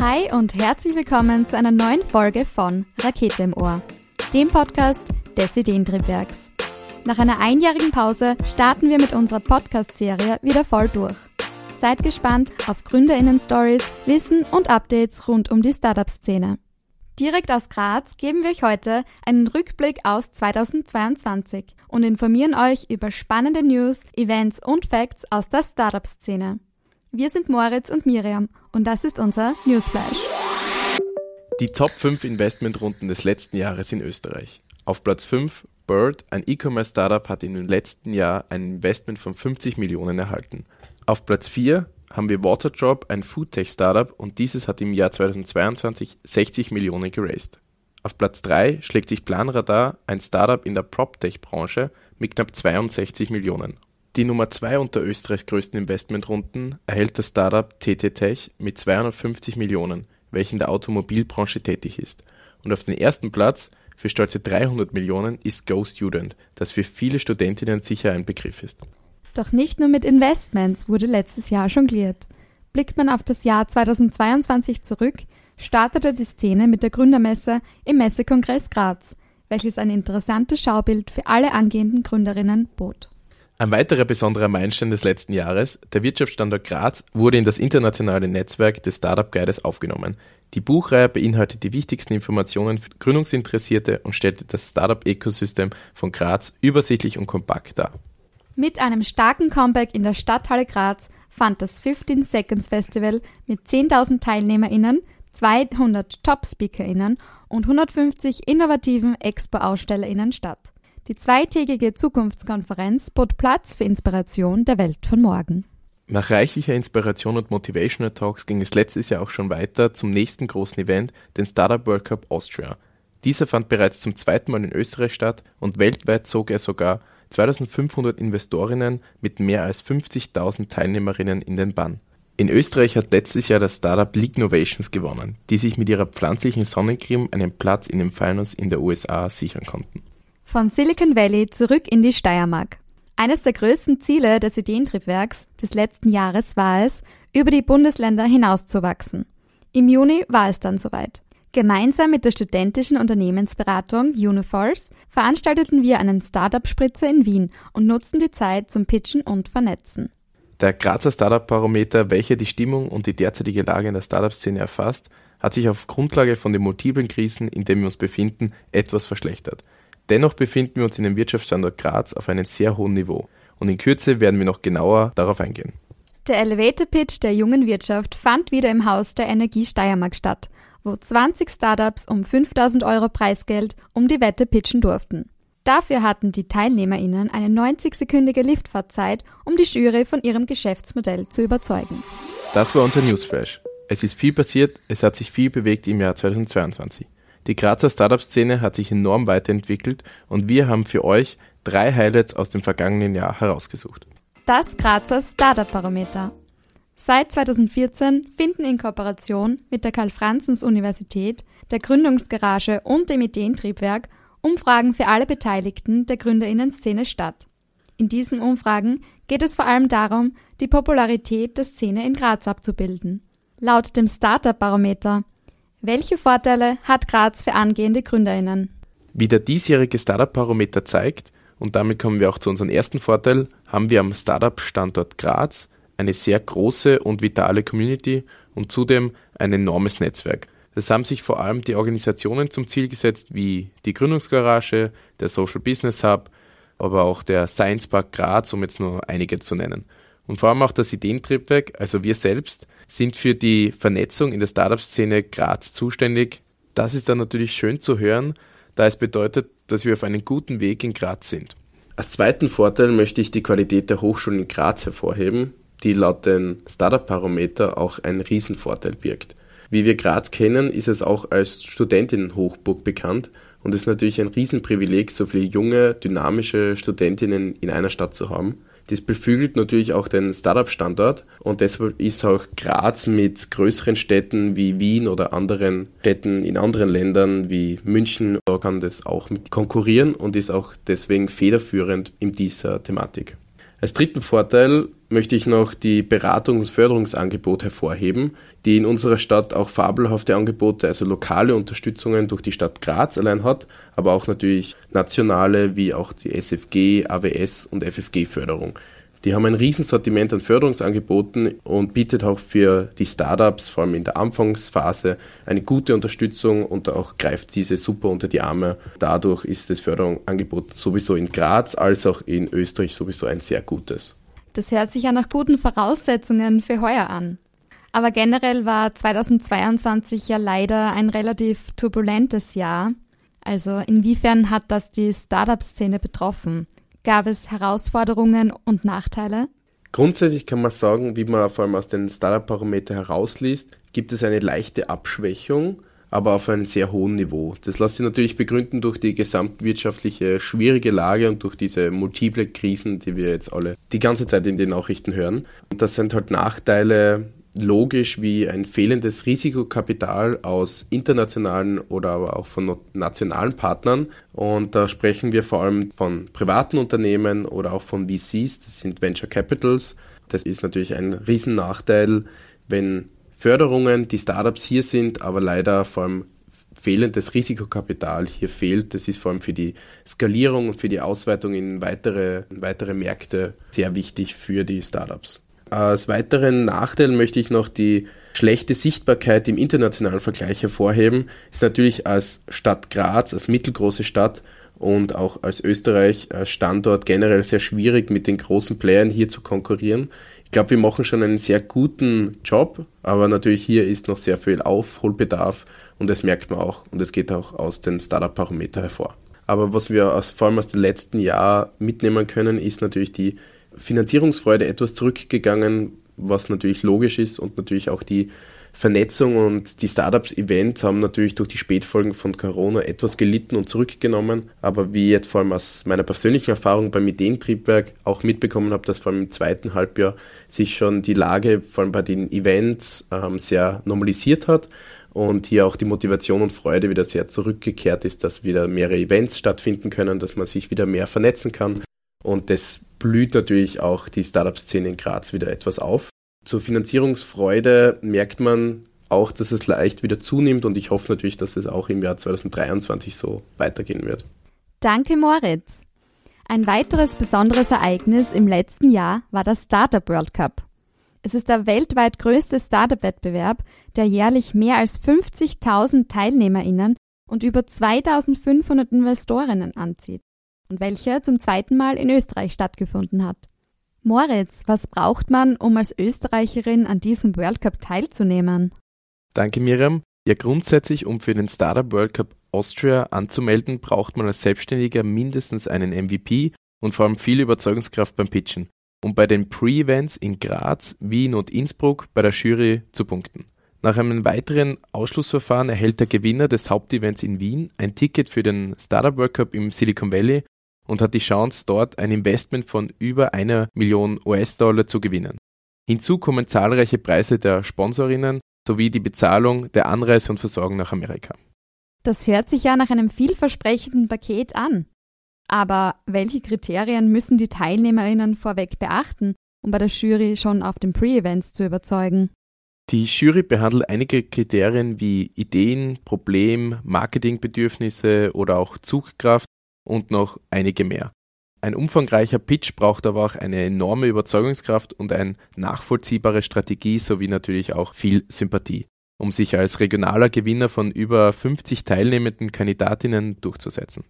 Hi und herzlich willkommen zu einer neuen Folge von Rakete im Ohr, dem Podcast des Ideentriebwerks. Nach einer einjährigen Pause starten wir mit unserer Podcast-Serie wieder voll durch. Seid gespannt auf GründerInnen-Stories, Wissen und Updates rund um die Startup-Szene. Direkt aus Graz geben wir euch heute einen Rückblick aus 2022 und informieren euch über spannende News, Events und Facts aus der Startup-Szene. Wir sind Moritz und Miriam und das ist unser Newsflash. Die Top 5 Investmentrunden des letzten Jahres in Österreich. Auf Platz 5 Bird, ein E-Commerce-Startup, hat in dem letzten Jahr ein Investment von 50 Millionen erhalten. Auf Platz 4 haben wir Waterdrop, ein Foodtech-Startup, und dieses hat im Jahr 2022 60 Millionen geraced. Auf Platz 3 schlägt sich Planradar, ein Startup in der PropTech-Branche, mit knapp 62 Millionen. Die Nummer 2 unter Österreichs größten Investmentrunden erhält das Startup TT Tech mit 250 Millionen, welches in der Automobilbranche tätig ist. Und auf den ersten Platz für stolze 300 Millionen ist GoStudent, das für viele Studentinnen sicher ein Begriff ist. Doch nicht nur mit Investments wurde letztes Jahr jongliert. Blickt man auf das Jahr 2022 zurück, startete die Szene mit der Gründermesse im Messekongress Graz, welches ein interessantes Schaubild für alle angehenden Gründerinnen bot. Ein weiterer besonderer Meilenstein des letzten Jahres, der Wirtschaftsstandort Graz, wurde in das internationale Netzwerk des Startup Guides aufgenommen. Die Buchreihe beinhaltet die wichtigsten Informationen für Gründungsinteressierte und stellte das Startup-Ökosystem von Graz übersichtlich und kompakt dar. Mit einem starken Comeback in der Stadthalle Graz fand das 15 Seconds Festival mit 10.000 TeilnehmerInnen, 200 Top-SpeakerInnen und 150 innovativen Expo-AusstellerInnen statt. Die zweitägige Zukunftskonferenz bot Platz für Inspiration der Welt von morgen. Nach reichlicher Inspiration und Motivational Talks ging es letztes Jahr auch schon weiter zum nächsten großen Event, den Startup World Cup Austria. Dieser fand bereits zum zweiten Mal in Österreich statt und weltweit zog er sogar 2500 Investorinnen mit mehr als 50.000 Teilnehmerinnen in den Bann. In Österreich hat letztes Jahr das Startup League Innovations gewonnen, die sich mit ihrer pflanzlichen Sonnencreme einen Platz in den Finals in der USA sichern konnten. Von Silicon Valley zurück in die Steiermark. Eines der größten Ziele des Ideentriebwerks des letzten Jahres war es, über die Bundesländer hinauszuwachsen. Im Juni war es dann soweit. Gemeinsam mit der studentischen Unternehmensberatung Uniforce veranstalteten wir einen Startup-Spritzer in Wien und nutzten die Zeit zum Pitchen und Vernetzen. Der Grazer Startup-Barometer, welcher die Stimmung und die derzeitige Lage in der Startup-Szene erfasst, hat sich auf Grundlage von den multiplen Krisen, in denen wir uns befinden, etwas verschlechtert. Dennoch befinden wir uns in dem Wirtschaftsstandort Graz auf einem sehr hohen Niveau und in Kürze werden wir noch genauer darauf eingehen. Der Elevator Pitch der jungen Wirtschaft fand wieder im Haus der Energie Steiermark statt, wo 20 Startups um 5000 Euro Preisgeld um die Wette pitchen durften. Dafür hatten die TeilnehmerInnen eine 90-sekündige Liftfahrtzeit, um die Jury von ihrem Geschäftsmodell zu überzeugen. Das war unser Newsflash. Es ist viel passiert, es hat sich viel bewegt im Jahr 2022. Die Grazer Startup-Szene hat sich enorm weiterentwickelt und wir haben für euch drei Highlights aus dem vergangenen Jahr herausgesucht. Das Grazer Startup-Barometer. Seit 2014 finden in Kooperation mit der Karl-Franzens-Universität, der Gründungsgarage und dem Ideentriebwerk Umfragen für alle Beteiligten der Gründerinnen-Szene statt. In diesen Umfragen geht es vor allem darum, die Popularität der Szene in Graz abzubilden. Laut dem Startup-Barometer welche Vorteile hat Graz für angehende GründerInnen? Wie der diesjährige Startup-Barometer zeigt, und damit kommen wir auch zu unserem ersten Vorteil, haben wir am Startup-Standort Graz eine sehr große und vitale Community und zudem ein enormes Netzwerk. Das haben sich vor allem die Organisationen zum Ziel gesetzt, wie die Gründungsgarage, der Social Business Hub, aber auch der Science Park Graz, um jetzt nur einige zu nennen. Und vor allem auch das Ideentriebwerk, also wir selbst, sind für die Vernetzung in der Startup-Szene Graz zuständig. Das ist dann natürlich schön zu hören, da es bedeutet, dass wir auf einem guten Weg in Graz sind. Als zweiten Vorteil möchte ich die Qualität der Hochschulen in Graz hervorheben, die laut dem Startup-Parameter auch einen Riesenvorteil birgt. Wie wir Graz kennen, ist es auch als Studentinnenhochburg bekannt und es ist natürlich ein Riesenprivileg, so viele junge, dynamische Studentinnen in einer Stadt zu haben. Das beflügelt natürlich auch den Startup-Standort und deshalb ist auch Graz mit größeren Städten wie Wien oder anderen Städten in anderen Ländern wie München, da kann das auch mit konkurrieren und ist auch deswegen federführend in dieser Thematik. Als dritten Vorteil möchte ich noch die Beratungs- und Förderungsangebote hervorheben, die in unserer Stadt auch fabelhafte Angebote, also lokale Unterstützungen durch die Stadt Graz allein hat, aber auch natürlich nationale wie auch die SFG, AWS und FFG-Förderung. Die haben ein Riesensortiment an Förderungsangeboten und bietet auch für die Startups, vor allem in der Anfangsphase, eine gute Unterstützung und auch greift diese super unter die Arme. Dadurch ist das Förderungsangebot sowieso in Graz als auch in Österreich sowieso ein sehr gutes. Das hört sich ja nach guten Voraussetzungen für heuer an. Aber generell war 2022 ja leider ein relativ turbulentes Jahr. Also inwiefern hat das die Startup-Szene betroffen? Gab es Herausforderungen und Nachteile? Grundsätzlich kann man sagen, wie man vor allem aus den Startup-Parameter herausliest, gibt es eine leichte Abschwächung, aber auf einem sehr hohen Niveau. Das lässt sich natürlich begründen durch die gesamtwirtschaftliche schwierige Lage und durch diese multiple Krisen, die wir jetzt alle die ganze Zeit in den Nachrichten hören. Und das sind halt Nachteile, logisch wie ein fehlendes Risikokapital aus internationalen oder aber auch von nationalen Partnern. Und da sprechen wir vor allem von privaten Unternehmen oder auch von VCs, das sind Venture Capitals. Das ist natürlich ein Riesennachteil, wenn Förderungen, die Startups hier sind, aber leider vor allem fehlendes Risikokapital hier fehlt. Das ist vor allem für die Skalierung und für die Ausweitung in weitere, weitere Märkte sehr wichtig für die Startups. Als weiteren Nachteil möchte ich noch die schlechte Sichtbarkeit im internationalen Vergleich hervorheben. Ist natürlich als Stadt Graz, als mittelgroße Stadt und auch als Österreich als Standort generell sehr schwierig mit den großen Playern hier zu konkurrieren. Ich glaube, wir machen schon einen sehr guten Job, aber natürlich hier ist noch sehr viel Aufholbedarf und das merkt man auch und es geht auch aus den Startup-Parameter hervor. Aber was wir aus, vor allem aus dem letzten Jahr mitnehmen können, ist natürlich die Finanzierungsfreude etwas zurückgegangen, was natürlich logisch ist und natürlich auch die Vernetzung und die Startups-Events haben natürlich durch die Spätfolgen von Corona etwas gelitten und zurückgenommen. Aber wie ich jetzt vor allem aus meiner persönlichen Erfahrung beim Ideentriebwerk auch mitbekommen habe, dass vor allem im zweiten Halbjahr sich schon die Lage vor allem bei den Events ähm, sehr normalisiert hat und hier auch die Motivation und Freude wieder sehr zurückgekehrt ist, dass wieder mehrere Events stattfinden können, dass man sich wieder mehr vernetzen kann. Und das blüht natürlich auch die Startup-Szene in Graz wieder etwas auf. Zur Finanzierungsfreude merkt man auch, dass es leicht wieder zunimmt und ich hoffe natürlich, dass es auch im Jahr 2023 so weitergehen wird. Danke, Moritz. Ein weiteres besonderes Ereignis im letzten Jahr war das Startup World Cup. Es ist der weltweit größte Startup-Wettbewerb, der jährlich mehr als 50.000 TeilnehmerInnen und über 2500 Investorinnen anzieht und welcher zum zweiten Mal in Österreich stattgefunden hat. Moritz, was braucht man, um als Österreicherin an diesem World Cup teilzunehmen? Danke, Miriam. Ja, grundsätzlich, um für den Startup World Cup Austria anzumelden, braucht man als Selbstständiger mindestens einen MVP und vor allem viel Überzeugungskraft beim Pitchen, um bei den Pre-Events in Graz, Wien und Innsbruck bei der Jury zu punkten. Nach einem weiteren Ausschlussverfahren erhält der Gewinner des Hauptevents in Wien ein Ticket für den Startup World Cup im Silicon Valley und hat die Chance, dort ein Investment von über einer Million US-Dollar zu gewinnen. Hinzu kommen zahlreiche Preise der Sponsorinnen sowie die Bezahlung der Anreise und Versorgung nach Amerika. Das hört sich ja nach einem vielversprechenden Paket an. Aber welche Kriterien müssen die Teilnehmerinnen vorweg beachten, um bei der Jury schon auf den Pre-Events zu überzeugen? Die Jury behandelt einige Kriterien wie Ideen, Problem, Marketingbedürfnisse oder auch Zugkraft und noch einige mehr. Ein umfangreicher Pitch braucht aber auch eine enorme Überzeugungskraft und eine nachvollziehbare Strategie sowie natürlich auch viel Sympathie, um sich als regionaler Gewinner von über 50 teilnehmenden Kandidatinnen durchzusetzen.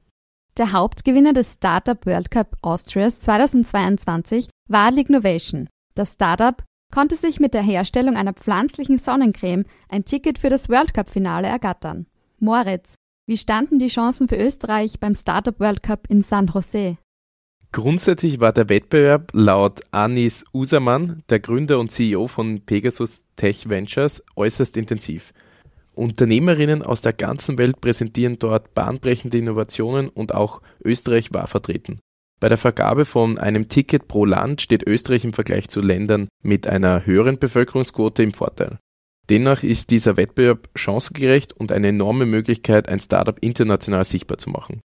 Der Hauptgewinner des Startup World Cup Austrias 2022 war Lignovation. Das Startup konnte sich mit der Herstellung einer pflanzlichen Sonnencreme ein Ticket für das World Cup Finale ergattern. Moritz, wie standen die Chancen für Österreich beim Startup World Cup in San Jose? Grundsätzlich war der Wettbewerb laut Anis Usermann, der Gründer und CEO von Pegasus Tech Ventures, äußerst intensiv. Unternehmerinnen aus der ganzen Welt präsentieren dort bahnbrechende Innovationen und auch Österreich war vertreten. Bei der Vergabe von einem Ticket pro Land steht Österreich im Vergleich zu Ländern mit einer höheren Bevölkerungsquote im Vorteil. Demnach ist dieser Wettbewerb chancengerecht und eine enorme Möglichkeit, ein Startup international sichtbar zu machen.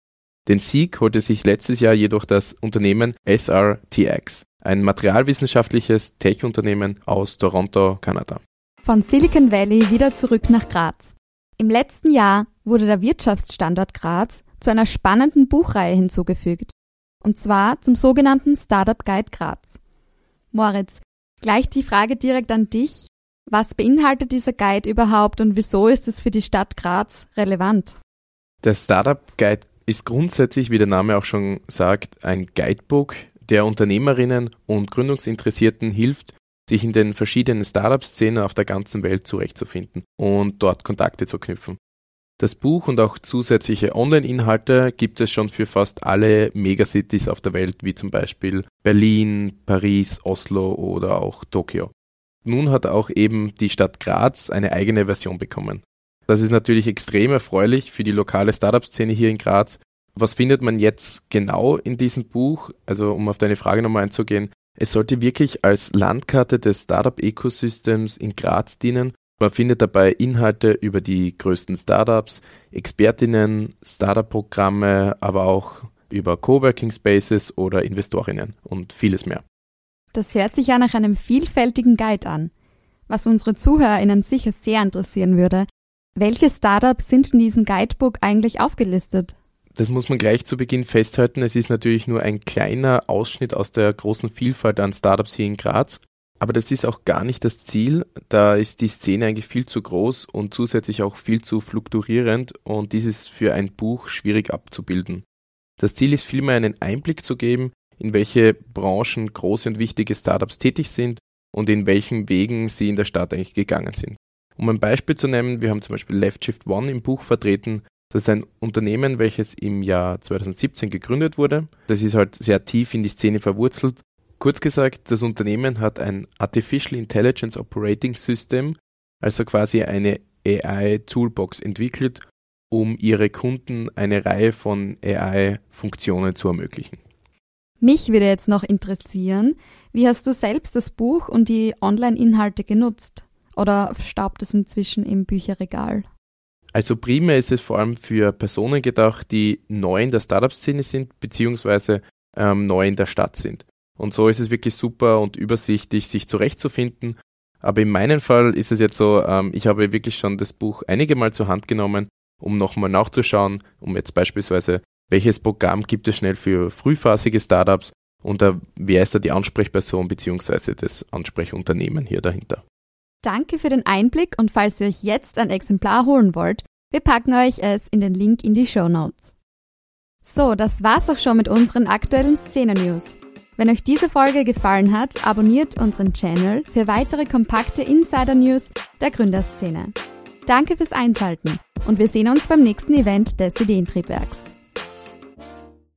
Den Sieg holte sich letztes Jahr jedoch das Unternehmen SRTX. ein materialwissenschaftliches Tech-Unternehmen aus Toronto, Kanada. Von Silicon Valley wieder zurück nach Graz. Im letzten Jahr wurde der Wirtschaftsstandort Graz zu einer spannenden Buchreihe hinzugefügt. Und zwar zum sogenannten Startup Guide Graz. Moritz, gleich die Frage direkt an dich. Was beinhaltet dieser Guide überhaupt und wieso ist es für die Stadt Graz relevant? Der Startup Guide ist grundsätzlich, wie der Name auch schon sagt, ein Guidebook, der Unternehmerinnen und Gründungsinteressierten hilft, sich in den verschiedenen Startup-Szenen auf der ganzen Welt zurechtzufinden und dort Kontakte zu knüpfen. Das Buch und auch zusätzliche Online-Inhalte gibt es schon für fast alle Megacities auf der Welt, wie zum Beispiel Berlin, Paris, Oslo oder auch Tokio. Nun hat auch eben die Stadt Graz eine eigene Version bekommen. Das ist natürlich extrem erfreulich für die lokale Startup-Szene hier in Graz. Was findet man jetzt genau in diesem Buch? Also um auf deine Frage nochmal einzugehen, es sollte wirklich als Landkarte des Startup-Ökosystems in Graz dienen man findet dabei Inhalte über die größten Startups, Expertinnen, Startup-Programme, aber auch über Coworking Spaces oder Investorinnen und vieles mehr. Das hört sich ja nach einem vielfältigen Guide an. Was unsere ZuhörerInnen sicher sehr interessieren würde, welche Startups sind in diesem Guidebook eigentlich aufgelistet? Das muss man gleich zu Beginn festhalten. Es ist natürlich nur ein kleiner Ausschnitt aus der großen Vielfalt an Startups hier in Graz. Aber das ist auch gar nicht das Ziel. Da ist die Szene eigentlich viel zu groß und zusätzlich auch viel zu fluktuierend und dies ist für ein Buch schwierig abzubilden. Das Ziel ist vielmehr einen Einblick zu geben, in welche Branchen große und wichtige Startups tätig sind und in welchen Wegen sie in der Stadt eigentlich gegangen sind. Um ein Beispiel zu nennen, wir haben zum Beispiel Left Shift One im Buch vertreten. Das ist ein Unternehmen, welches im Jahr 2017 gegründet wurde. Das ist halt sehr tief in die Szene verwurzelt Kurz gesagt, das Unternehmen hat ein Artificial Intelligence Operating System, also quasi eine AI-Toolbox entwickelt, um ihre Kunden eine Reihe von AI-Funktionen zu ermöglichen. Mich würde jetzt noch interessieren, wie hast du selbst das Buch und die Online-Inhalte genutzt? Oder verstaubt es inzwischen im Bücherregal? Also primär ist es vor allem für Personen gedacht, die neu in der Startup-Szene sind, beziehungsweise ähm, neu in der Stadt sind. Und so ist es wirklich super und übersichtlich, sich zurechtzufinden. Aber in meinem Fall ist es jetzt so, ähm, ich habe wirklich schon das Buch einige Mal zur Hand genommen, um nochmal nachzuschauen, um jetzt beispielsweise, welches Programm gibt es schnell für frühphasige Startups und äh, wer ist da die Ansprechperson bzw. das Ansprechunternehmen hier dahinter. Danke für den Einblick und falls ihr euch jetzt ein Exemplar holen wollt, wir packen euch es in den Link in die Show Notes. So, das war's auch schon mit unseren aktuellen Szene-News. Wenn euch diese Folge gefallen hat, abonniert unseren Channel für weitere kompakte Insider-News der Gründerszene. Danke fürs Einschalten und wir sehen uns beim nächsten Event des Ideentriebwerks.